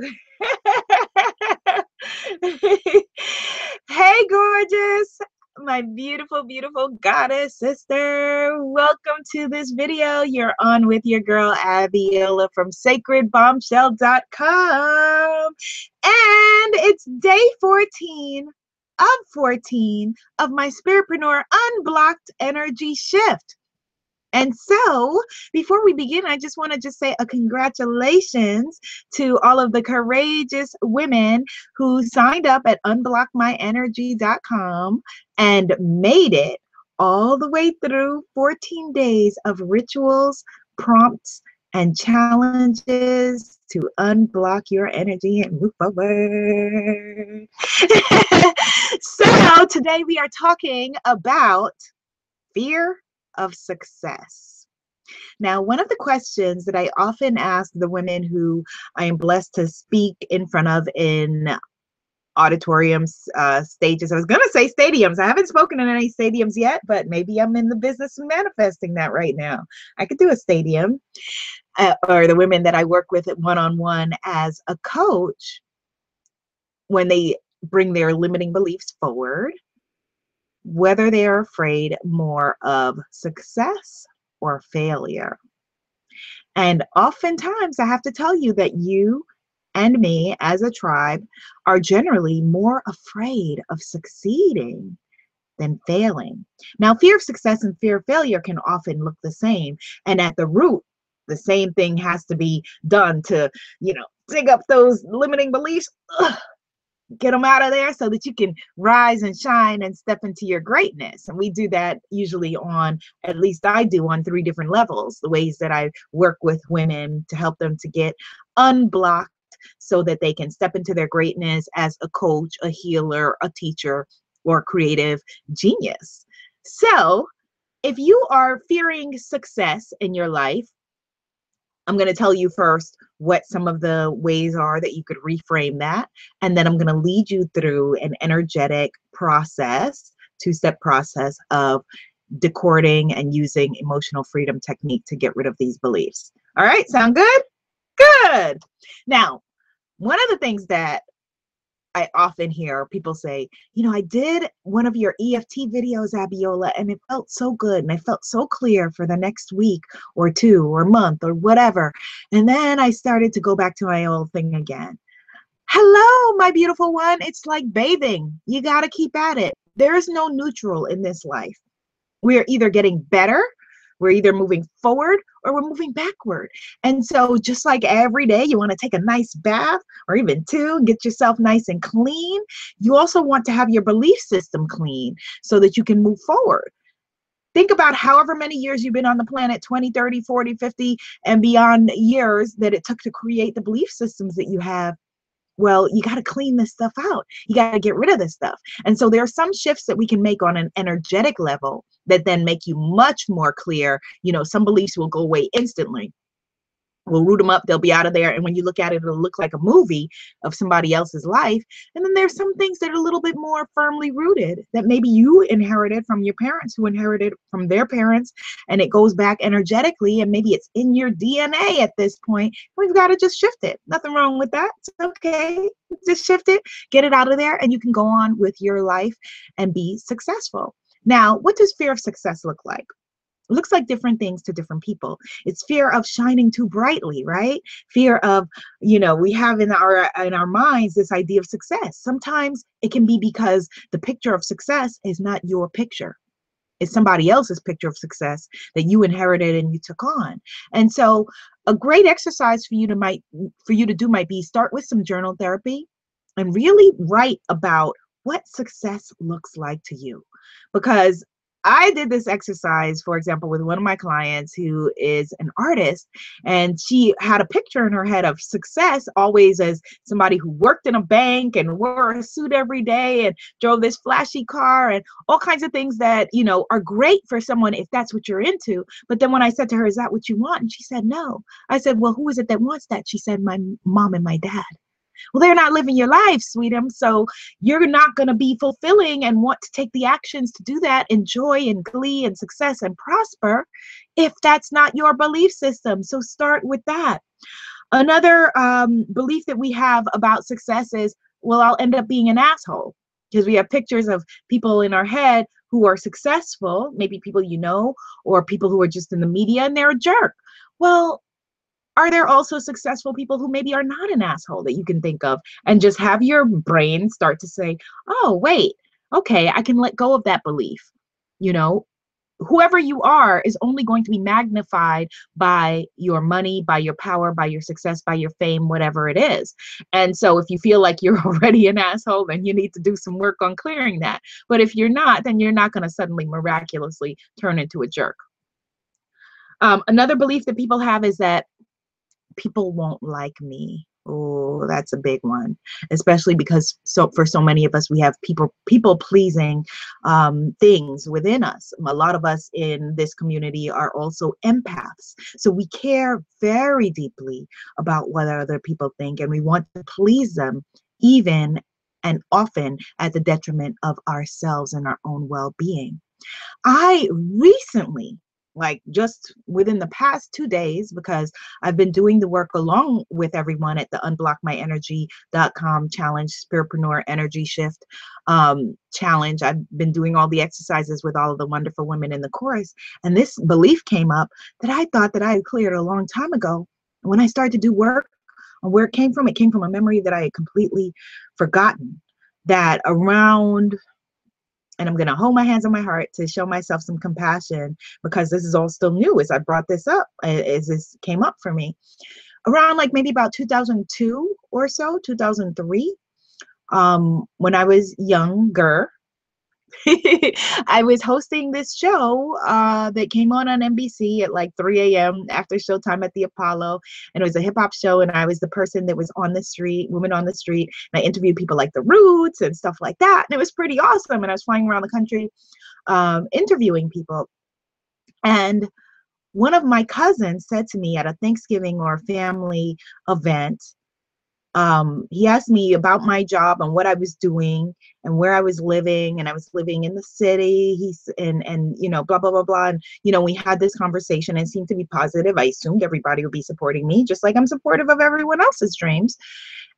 hey, gorgeous. My beautiful, beautiful goddess sister. Welcome to this video. You're on with your girl, Abiola from sacredbombshell.com. And it's day 14 of 14 of my Spiritpreneur Unblocked Energy Shift. And so, before we begin, I just want to just say a congratulations to all of the courageous women who signed up at unblockmyenergy.com and made it all the way through 14 days of rituals, prompts, and challenges to unblock your energy and move forward. so, today we are talking about fear of success. Now, one of the questions that I often ask the women who I am blessed to speak in front of in auditoriums, uh, stages. I was going to say stadiums. I haven't spoken in any stadiums yet, but maybe I'm in the business of manifesting that right now. I could do a stadium. Uh, or the women that I work with one on one as a coach, when they bring their limiting beliefs forward, whether they are afraid more of success or failure. And oftentimes, I have to tell you that you and me as a tribe are generally more afraid of succeeding than failing. Now, fear of success and fear of failure can often look the same. And at the root, the same thing has to be done to, you know, dig up those limiting beliefs. Ugh, get them out of there so that you can rise and shine and step into your greatness. And we do that usually on, at least I do, on three different levels the ways that I work with women to help them to get unblocked so that they can step into their greatness as a coach, a healer, a teacher, or creative genius. So, if you are fearing success in your life, I'm going to tell you first what some of the ways are that you could reframe that. And then I'm going to lead you through an energetic process, two step process of decording and using emotional freedom technique to get rid of these beliefs. All right, sound good? Good. Now, one of the things that I often hear people say, you know, I did one of your EFT videos, Abiola, and it felt so good and I felt so clear for the next week or two or month or whatever. And then I started to go back to my old thing again. Hello, my beautiful one. It's like bathing. You got to keep at it. There is no neutral in this life. We are either getting better we're either moving forward or we're moving backward. And so, just like every day, you want to take a nice bath or even two, get yourself nice and clean. You also want to have your belief system clean so that you can move forward. Think about however many years you've been on the planet 20, 30, 40, 50, and beyond years that it took to create the belief systems that you have well, you got to clean this stuff out. You got to get rid of this stuff. And so there are some shifts that we can make on an energetic level that then make you much more clear. You know, some beliefs will go away instantly we'll root them up they'll be out of there and when you look at it it'll look like a movie of somebody else's life and then there's some things that are a little bit more firmly rooted that maybe you inherited from your parents who inherited from their parents and it goes back energetically and maybe it's in your dna at this point. We've got to just shift it. Nothing wrong with that. It's okay. Just shift it get it out of there and you can go on with your life and be successful. Now what does fear of success look like looks like different things to different people. It's fear of shining too brightly right? Fear of you know we have in our in our minds this idea of success. Sometimes it can be because the picture of success is not your picture. It's somebody else's picture of success that you inherited and you took on. And so a great exercise for you to might for you to do might be start with some journal therapy and really write about what success looks like to you. Because I did this exercise, for example, with one of my clients who is an artist, and she had a picture in her head of success always as somebody who worked in a bank and wore a suit every day and drove this flashy car and all kinds of things that, you know, are great for someone if that's what you're into. But then when I said to her, Is that what you want? And she said, No. I said, Well, who is it that wants that? She said, My mom and my dad. Well, they're not living your life, sweetum. So you're not going to be fulfilling and want to take the actions to do that in joy and glee and success and prosper if that's not your belief system. So start with that. Another um, belief that we have about success is, well, I'll end up being an asshole because we have pictures of people in our head who are successful, maybe people you know, or people who are just in the media and they're a jerk. Well, are there also successful people who maybe are not an asshole that you can think of and just have your brain start to say, oh, wait, okay, I can let go of that belief. You know, whoever you are is only going to be magnified by your money, by your power, by your success, by your fame, whatever it is. And so if you feel like you're already an asshole, then you need to do some work on clearing that. But if you're not, then you're not going to suddenly miraculously turn into a jerk. Um, another belief that people have is that people won't like me. Oh, that's a big one, especially because so for so many of us, we have people people pleasing um, things within us. A lot of us in this community are also empaths, so we care very deeply about what other people think, and we want to please them, even and often at the detriment of ourselves and our own well-being. I recently like just within the past two days because I've been doing the work along with everyone at the unblockmyenergy.com challenge, Spiritpreneur Energy Shift um, challenge. I've been doing all the exercises with all of the wonderful women in the course. And this belief came up that I thought that I had cleared a long time ago. And when I started to do work on where it came from, it came from a memory that I had completely forgotten. That around and I'm going to hold my hands on my heart to show myself some compassion because this is all still new as I brought this up, as this came up for me. Around like maybe about 2002 or so, 2003, um, when I was younger, I was hosting this show uh, that came on on NBC at like 3 a.m. after showtime at the Apollo. And it was a hip hop show. And I was the person that was on the street, women on the street. And I interviewed people like The Roots and stuff like that. And it was pretty awesome. And I was flying around the country um, interviewing people. And one of my cousins said to me at a Thanksgiving or family event, um, he asked me about my job and what I was doing and where I was living, and I was living in the city. He's and and you know blah blah blah blah. And you know we had this conversation and it seemed to be positive. I assumed everybody would be supporting me, just like I'm supportive of everyone else's dreams.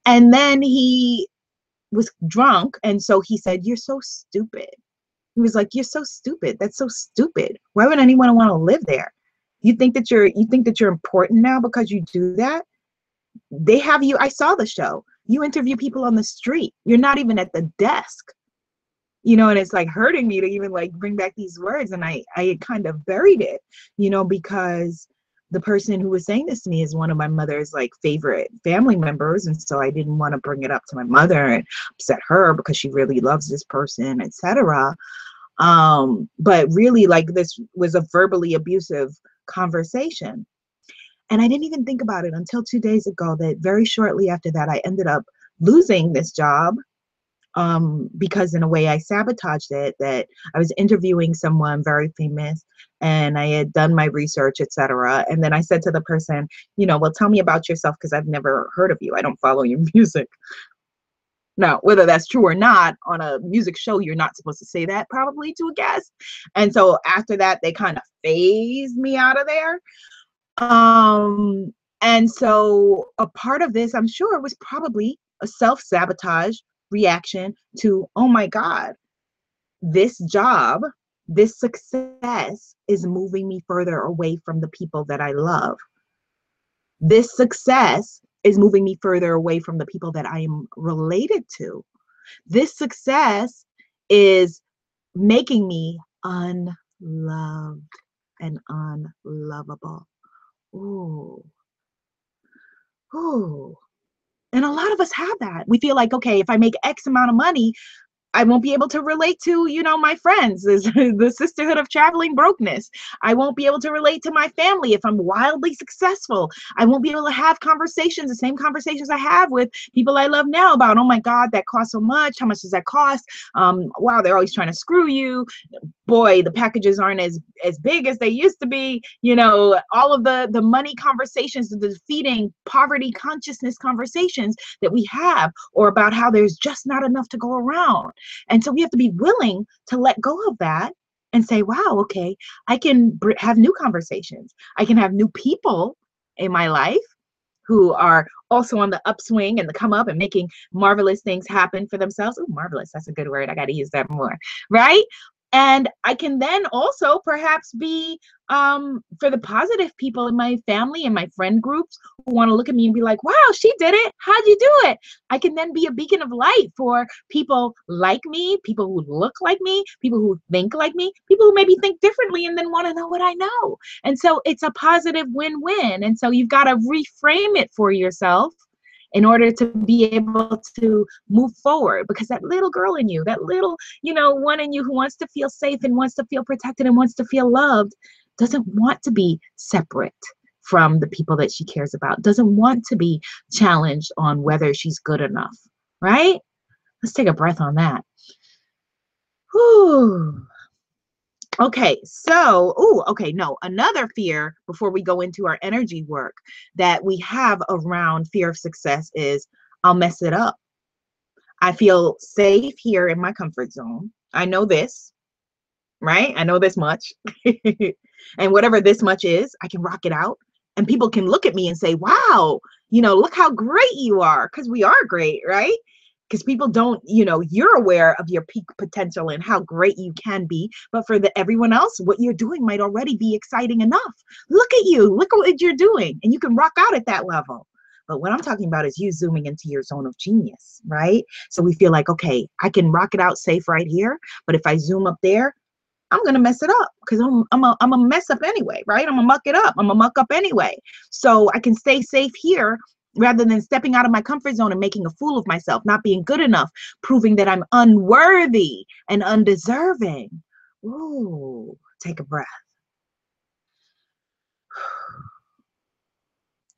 And then he was drunk, and so he said, "You're so stupid." He was like, "You're so stupid. That's so stupid. Why would anyone want to live there? You think that you're you think that you're important now because you do that?" They have you i saw the show. You interview people on the street. You're not even at the desk. You know and it's like hurting me to even like bring back these words and i i kind of buried it you know because the person who was saying this to me is one of my mother's like favorite family members and so i didn't want to bring it up to my mother and upset her because she really loves this person etc um but really like this was a verbally abusive conversation and I didn't even think about it until two days ago that very shortly after that, I ended up losing this job um, because in a way I sabotaged it that I was interviewing someone very famous and I had done my research, etc. And then I said to the person, you know, well, tell me about yourself because I've never heard of you. I don't follow your music. Now, whether that's true or not, on a music show, you're not supposed to say that probably to a guest. And so after that, they kind of phased me out of there. Um, and so a part of this, I'm sure, was probably a self sabotage reaction to, oh my God, this job, this success is moving me further away from the people that I love. This success is moving me further away from the people that I am related to. This success is making me unloved and unlovable. Ooh. Ooh. And a lot of us have that. We feel like, okay, if I make X amount of money, I won't be able to relate to, you know, my friends, the sisterhood of traveling brokenness. I won't be able to relate to my family if I'm wildly successful. I won't be able to have conversations, the same conversations I have with people I love now about, oh my God, that costs so much. How much does that cost? Um, wow, they're always trying to screw you. Boy, the packages aren't as as big as they used to be. You know, all of the the money conversations, the defeating poverty consciousness conversations that we have, or about how there's just not enough to go around and so we have to be willing to let go of that and say, wow, okay, I can have new conversations. I can have new people in my life who are also on the upswing and the come up and making marvelous things happen for themselves. Oh, marvelous. That's a good word. I got to use that more. Right? And i can then also perhaps be um, for the positive people in my family and my friend groups who want to look at me and be like wow she did it. How'd you do it? I can then be a beacon of light for people like me people who look like me people who think like me people who maybe think differently and then want to know what i know. And so it's a positive win-win. And so you've got to reframe it for yourself in order to be able to move forward because that little girl in you that little you know one in you who wants to feel safe and wants to feel protected and wants to feel loved doesn't want to be separate from the people that she cares about doesn't want to be challenged on whether she's good enough right let's take a breath on that Whew. Okay, so, oh, okay, no, another fear before we go into our energy work that we have around fear of success is I'll mess it up. I feel safe here in my comfort zone. I know this, right? I know this much. and whatever this much is, I can rock it out. And people can look at me and say, wow, you know, look how great you are, because we are great, right? Because people don't you know you're aware of your peak potential and how great you can be but for the everyone else what you're doing might already be exciting enough look at you look at what you're doing and you can rock out at that level but what I'm talking about is you zooming into your zone of genius, right? So we feel like, okay, I can rock it out safe right here. But if I zoom up there, I'm gonna mess it up because I'm I'm a I'm a mess up anyway, right? I'm gonna muck it up. I'm gonna muck up anyway. So I can stay safe here rather than stepping out of my comfort zone and making a fool of myself, not being good enough, proving that I'm unworthy and undeserving. Ooh, take a breath.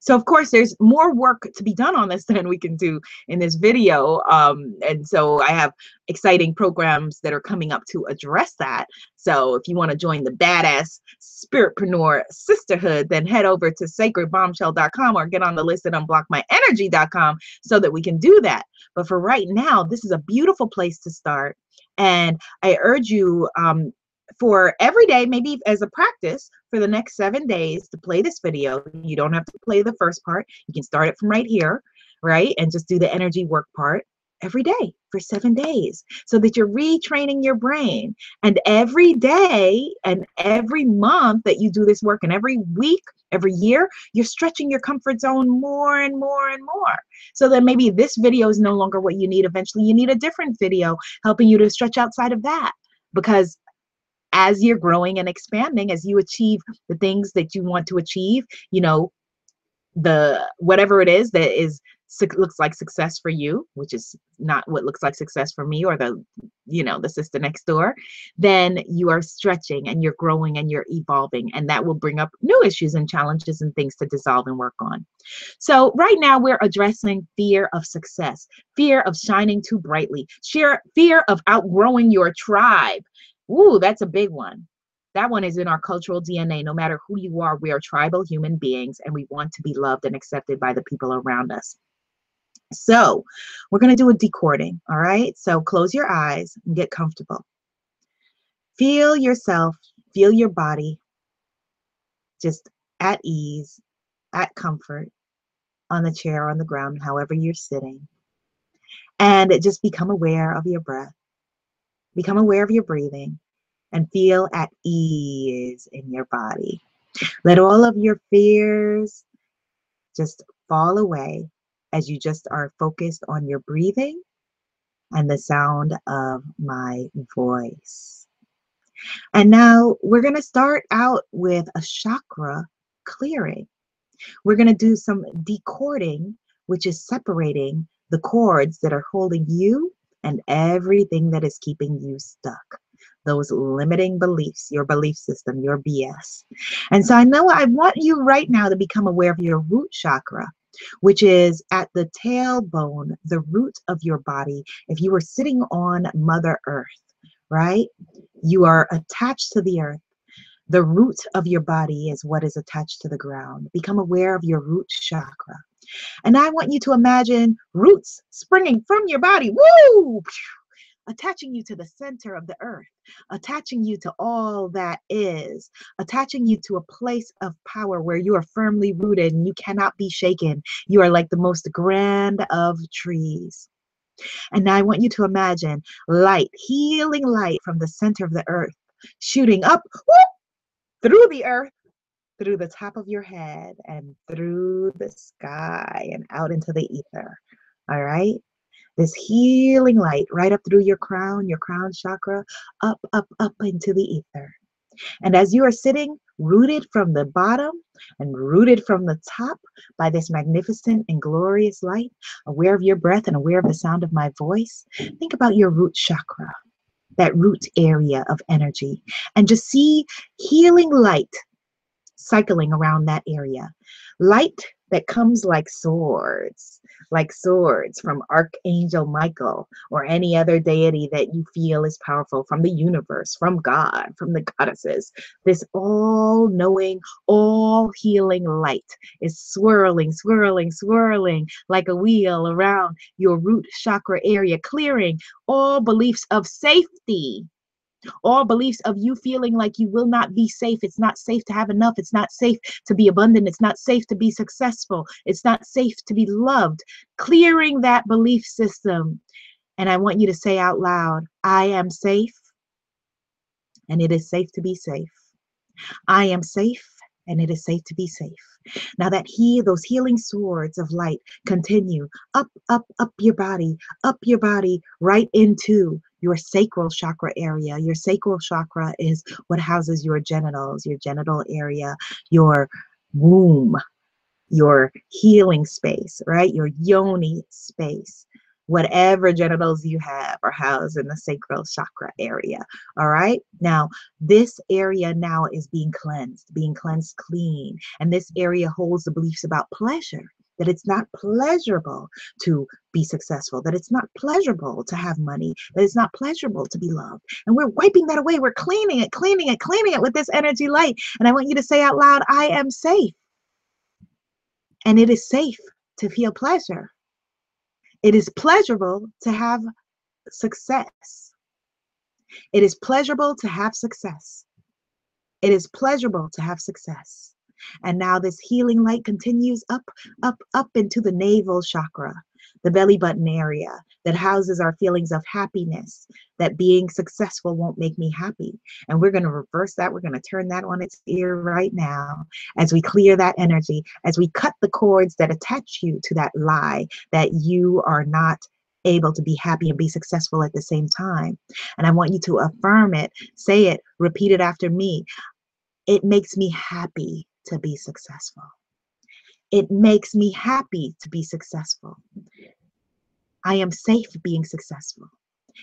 So of course, there's more work to be done on this than we can do in this video. Um, and so I have exciting programs that are coming up to address that. So if you want to join the badass spiritpreneur sisterhood, then head over to sacredbombshell.com or get on the list at unblockmyenergy.com so that we can do that. But for right now, this is a beautiful place to start. And I urge you um, for every day, maybe as a practice for the next seven days to play this video. You don't have to play the first part. You can start it from right here, right? And just do the energy work part every day for seven days so that you're retraining your brain. And every day and every month that you do this work and every week, every year, you're stretching your comfort zone more and more and more. So that maybe this video is no longer what you need. Eventually, you need a different video helping you to stretch outside of that because as you're growing and expanding, as you achieve the things that you want to achieve, you know, the whatever it is that is looks like success for you which is not what looks like success for me or the you know the sister next door then you are stretching and you're growing and you're evolving and that will bring up new issues and challenges and things to dissolve and work on. So right now we're addressing fear of success fear of shining too brightly fear fear of outgrowing your tribe Ooh, that's a big one. That one is in our cultural DNA. No matter who you are, we are tribal human beings and we want to be loved and accepted by the people around us. So, we're going to do a decording, all right? So, close your eyes and get comfortable. Feel yourself, feel your body just at ease, at comfort on the chair, on the ground, however you're sitting. And just become aware of your breath. Become aware of your breathing and feel at ease in your body. Let all of your fears just fall away as you just are focused on your breathing and the sound of my voice. And now we're going to start out with a chakra clearing. We're going to do some decording, which is separating the cords that are holding you and everything that is keeping you stuck those limiting beliefs, your belief system, your BS. And so I know I want you right now to become aware of your root chakra, which is at the tailbone, the root of your body. If you were sitting on Mother Earth, right? You are attached to the earth. The root of your body is what is attached to the ground. Become aware of your root chakra. And I want you to imagine roots springing from your body. Woo! attaching you to the center of the earth, attaching you to all that is, attaching you to a place of power where you are firmly rooted and you cannot be shaken. You are like the most grand of trees. And I want you to imagine light, healing light from the center of the earth, shooting up whoop, through the earth, through the top of your head, and through the sky and out into the ether. All right? This healing light right up through your crown, your crown chakra, up, up, up into the ether. And as you are sitting rooted from the bottom and rooted from the top by this magnificent and glorious light, aware of your breath and aware of the sound of my voice, think about your root chakra, that root area of energy, and just see healing light cycling around that area. Light that comes like swords, like swords from Archangel Michael or any other deity that you feel is powerful from the universe, from God, from the goddesses. This all knowing, all healing light is swirling, swirling, swirling like a wheel around your root chakra area, clearing all beliefs of safety all beliefs of you feeling like you will not be safe. It's not safe to have enough. It's not safe to be abundant. It's not safe to be successful. It's not safe to be loved. Clearing that belief system. And I want you to say out loud, I am safe and it is safe to be safe. I am safe and it is safe to be safe. Now that he, those healing swords of light continue up, up, up your body, up your body, right into your sacral chakra area. Your sacral chakra is what houses your genitals, your genital area, your womb, your healing space, right? Your yoni space. Whatever genitals you have are housed in the sacral chakra area. All right. Now, this area now is being cleansed, being cleansed clean. And this area holds the beliefs about pleasure that it's not pleasurable to be successful, that it's not pleasurable to have money, that it's not pleasurable to be loved. And we're wiping that away. We're cleaning it, cleaning it, cleaning it with this energy light. And I want you to say out loud, I am safe. And it is safe to feel pleasure. It is pleasurable to have success. It is pleasurable to have success. It is pleasurable to have success. And now this healing light continues up, up, up into the navel chakra, the belly button area that houses our feelings of happiness, that being successful won't make me happy. And we're going to reverse that. We're going to turn that on its ear right now as we clear that energy, as we cut the cords that attach you to that lie that you are not able to be happy and be successful at the same time. And I want you to affirm it, say it, repeat it after me. It makes me happy to be successful. It makes me happy to be successful. I am safe being successful.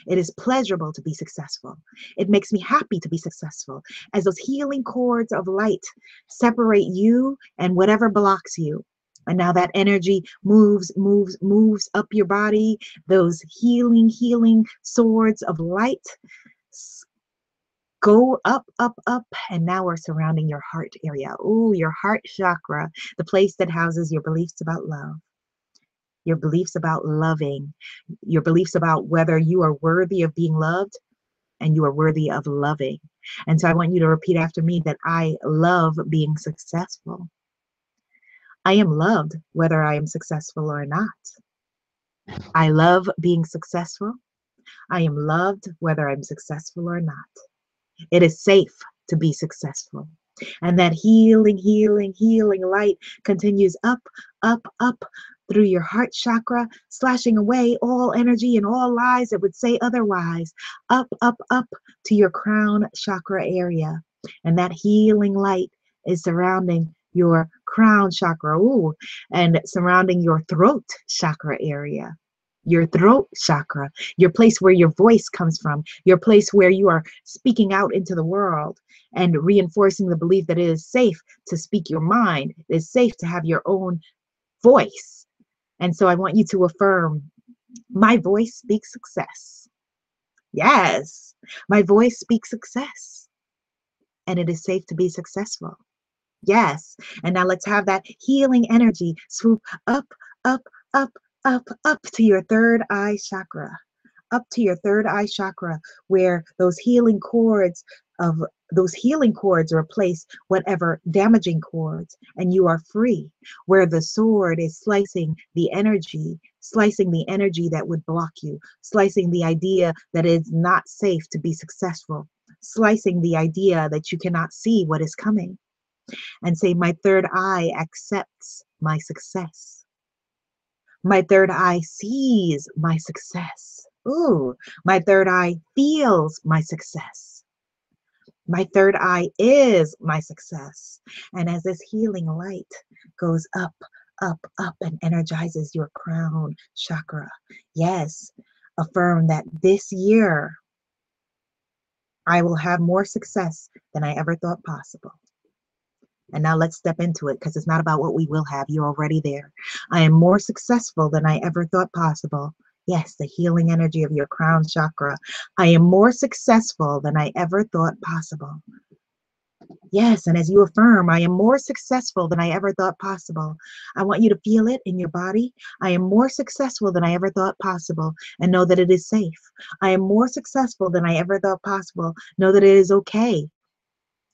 It is pleasurable to be successful. It makes me happy to be successful as those healing cords of light separate you and whatever blocks you. And now that energy moves, moves, moves up your body. Those healing, healing swords of light go up, up, up, and now we're surrounding your heart area. Ooh, your heart chakra, the place that houses your beliefs about love, your beliefs about loving, your beliefs about whether you are worthy of being loved and you are worthy of loving. And so I want you to repeat after me that I love being successful. I am loved whether I am successful or not. I love being successful. I am loved whether I'm successful or not. It is safe to be successful. And that healing, healing, healing light continues up, up, up through your heart chakra, slashing away all energy and all lies that would say otherwise, up, up, up to your crown chakra area. And that healing light is surrounding your crown chakra, ooh, and surrounding your throat chakra area your throat chakra, your place where your voice comes from, your place where you are speaking out into the world and reinforcing the belief that it is safe to speak your mind, it is safe to have your own voice. And so I want you to affirm my voice speaks success. Yes, my voice speaks success. And it is safe to be successful. Yes. And now let's have that healing energy swoop up, up, up, up, up to your third eye chakra. up to your third eye chakra, where those healing cords of those healing cords replace whatever damaging cords, and you are free. Where the sword is slicing the energy, slicing the energy that would block you, slicing the idea that it's not safe to be successful, slicing the idea that you cannot see what is coming, and say, My third eye accepts my success. My third eye sees my success. Ooh, my third eye feels my success. My third eye is my success. And as this healing light goes up, up, up, and energizes your crown chakra, yes, affirm that this year I will have more success than I ever thought possible. And now let's step into it because it's not about what we will have. You're already there. I am more successful than I ever thought possible. Yes, the healing energy of your crown chakra. I am more successful than I ever thought possible. Yes, and as you affirm, I am more successful than I ever thought possible. I want you to feel it in your body. I am more successful than I ever thought possible and know that it is safe. I am more successful than I ever thought possible. Know that it is okay.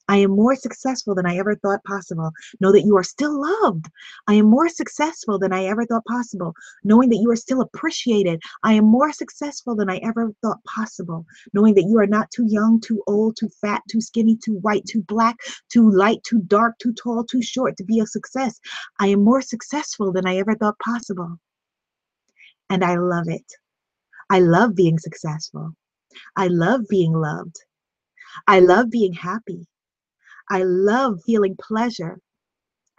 I am more successful than I ever thought possible. Know that you are still loved. I am more successful than I ever thought possible. Knowing that you are still appreciated. I am more successful than I ever thought possible. Knowing that you are not too young, too old, too fat, too skinny, too white, too black, too light, too dark, too tall, too short to be a success. I am more successful than I ever thought possible. And I love it. I love being successful. I love being loved. I love being happy. I love feeling pleasure.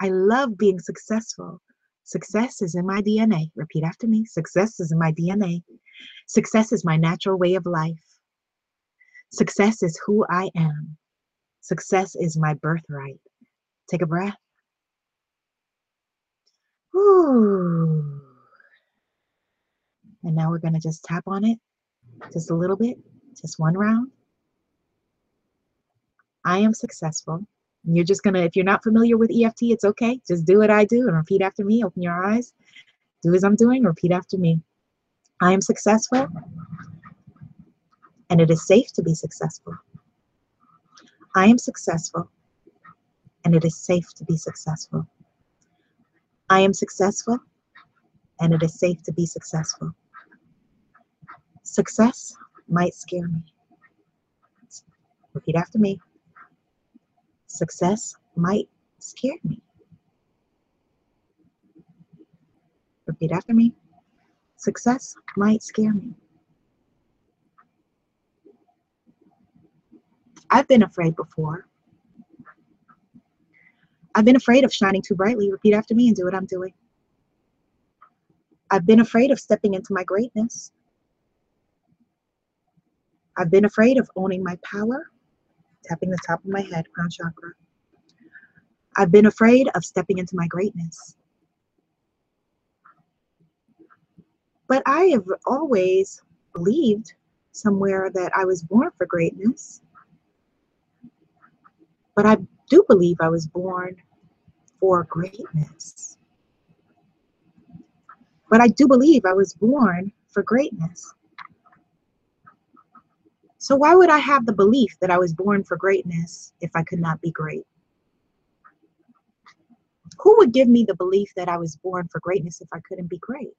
I love being successful. Success is in my DNA. Repeat after me. Success is in my DNA. Success is my natural way of life. Success is who I am. Success is my birthright. Take a breath. Ooh. And now we're going to just tap on it just a little bit, just one round. I am successful. You're just gonna, if you're not familiar with EFT, it's okay. Just do what I do and repeat after me. Open your eyes, do as I'm doing, repeat after me. I am successful, and it is safe to be successful. I am successful, and it is safe to be successful. I am successful, and it is safe to be successful. Success might scare me. Repeat after me. Success might scare me. Repeat after me. Success might scare me. I've been afraid before. I've been afraid of shining too brightly. Repeat after me and do what I'm doing. I've been afraid of stepping into my greatness. I've been afraid of owning my power tapping the top of my head, crown chakra. I've been afraid of stepping into my greatness. But I have always believed somewhere that I was born for greatness. But I do believe I was born for greatness. But I do believe I was born for greatness. So, why would I have the belief that I was born for greatness if I could not be great? Who would give me the belief that I was born for greatness if I couldn't be great?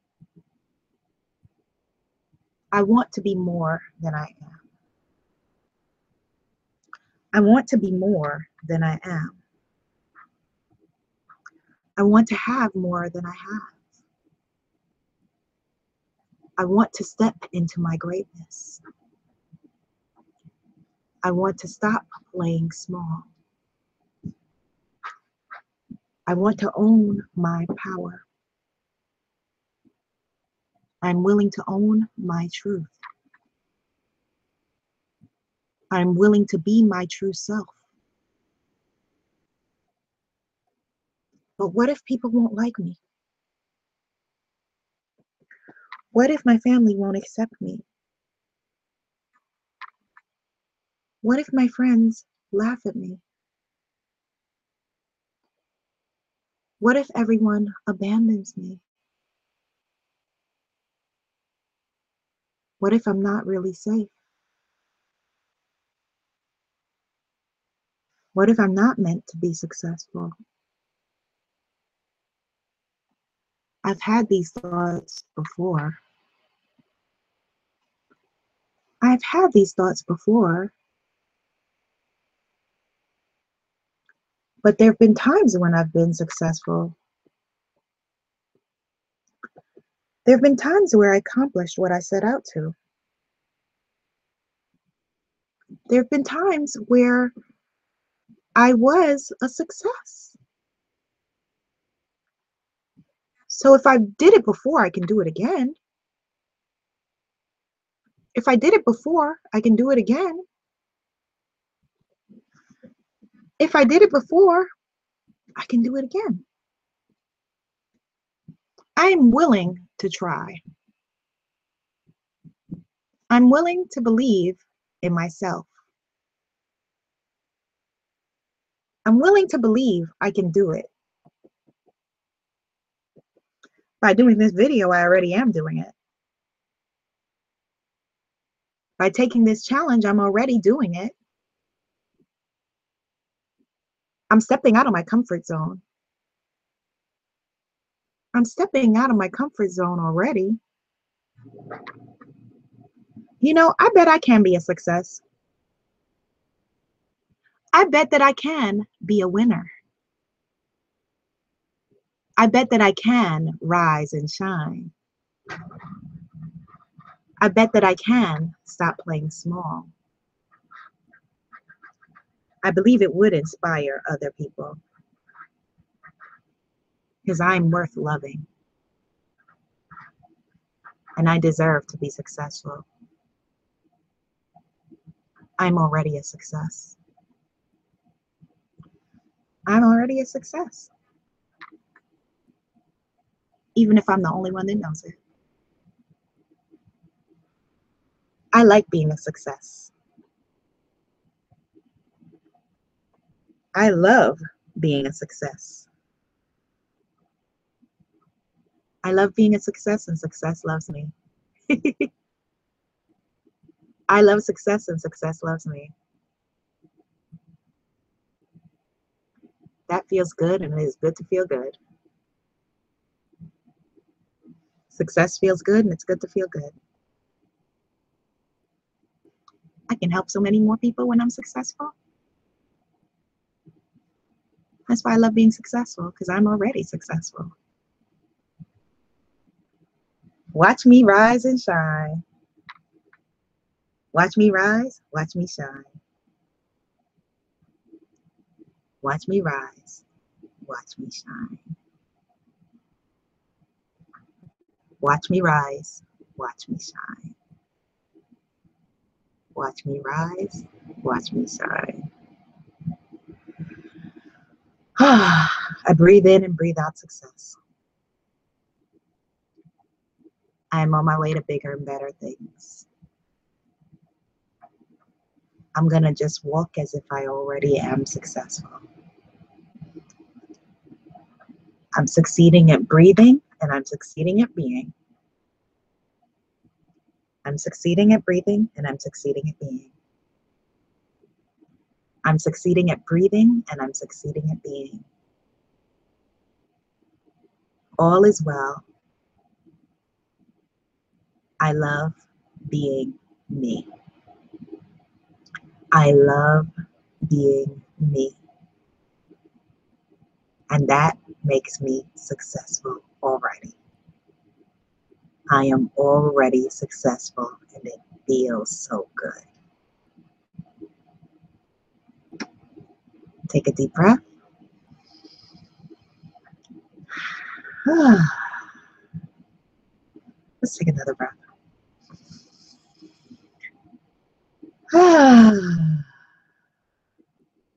I want to be more than I am. I want to be more than I am. I want to have more than I have. I want to step into my greatness. I want to stop playing small. I want to own my power. I'm willing to own my truth. I'm willing to be my true self. But what if people won't like me? What if my family won't accept me? What if my friends laugh at me? What if everyone abandons me? What if I'm not really safe? What if I'm not meant to be successful? I've had these thoughts before. I've had these thoughts before. But there have been times when I've been successful. There have been times where I accomplished what I set out to. There have been times where I was a success. So if I did it before, I can do it again. If I did it before, I can do it again. If I did it before, I can do it again. I am willing to try. I'm willing to believe in myself. I'm willing to believe I can do it. By doing this video, I already am doing it. By taking this challenge, I'm already doing it. I'm stepping out of my comfort zone. I'm stepping out of my comfort zone already. You know, I bet I can be a success. I bet that I can be a winner. I bet that I can rise and shine. I bet that I can stop playing small. I believe it would inspire other people because I'm worth loving and I deserve to be successful. I'm already a success. I'm already a success. Even if I'm the only one that knows it. I like being a success. I love being a success. I love being a success and success loves me. I love success and success loves me. That feels good and it is good to feel good. Success feels good and it's good to feel good. I can help so many more people when I'm successful. That's why I love being successful because I'm already successful. Watch me rise and shine. Watch me rise, watch me shine. Watch me rise, watch me shine. Watch me rise, watch me shine. Watch me rise, watch me shine. I breathe in and breathe out success. I am on my way to bigger and better things. I'm going to just walk as if I already am successful. I'm succeeding at breathing and I'm succeeding at being. I'm succeeding at breathing and I'm succeeding at being. I'm succeeding at breathing and I'm succeeding at being. All is well. I love being me. I love being me. And that makes me successful already. I am already successful and it feels so good. Take a deep breath. Let's take another breath.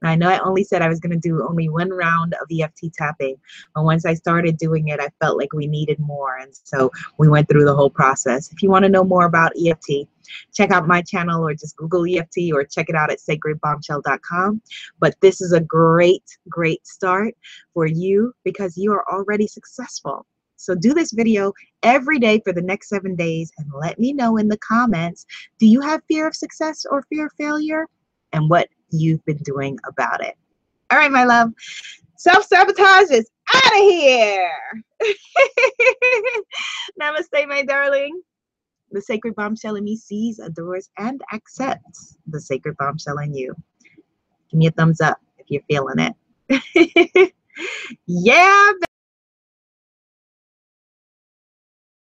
I know I only said I was going to do only one round of EFT tapping, but once I started doing it, I felt like we needed more. And so we went through the whole process. If you want to know more about EFT, check out my channel or just Google EFT or check it out at sacredbombshell.com. But this is a great, great start for you because you are already successful. So do this video every day for the next seven days and let me know in the comments, do you have fear of success or fear of failure? And what you've been doing about it. All right, my love. Self-sabotage is out of here. Namaste, my darling. The sacred bombshell in me sees, adores, and accepts the sacred bombshell in you. Give me a thumbs up if you're feeling it. yeah.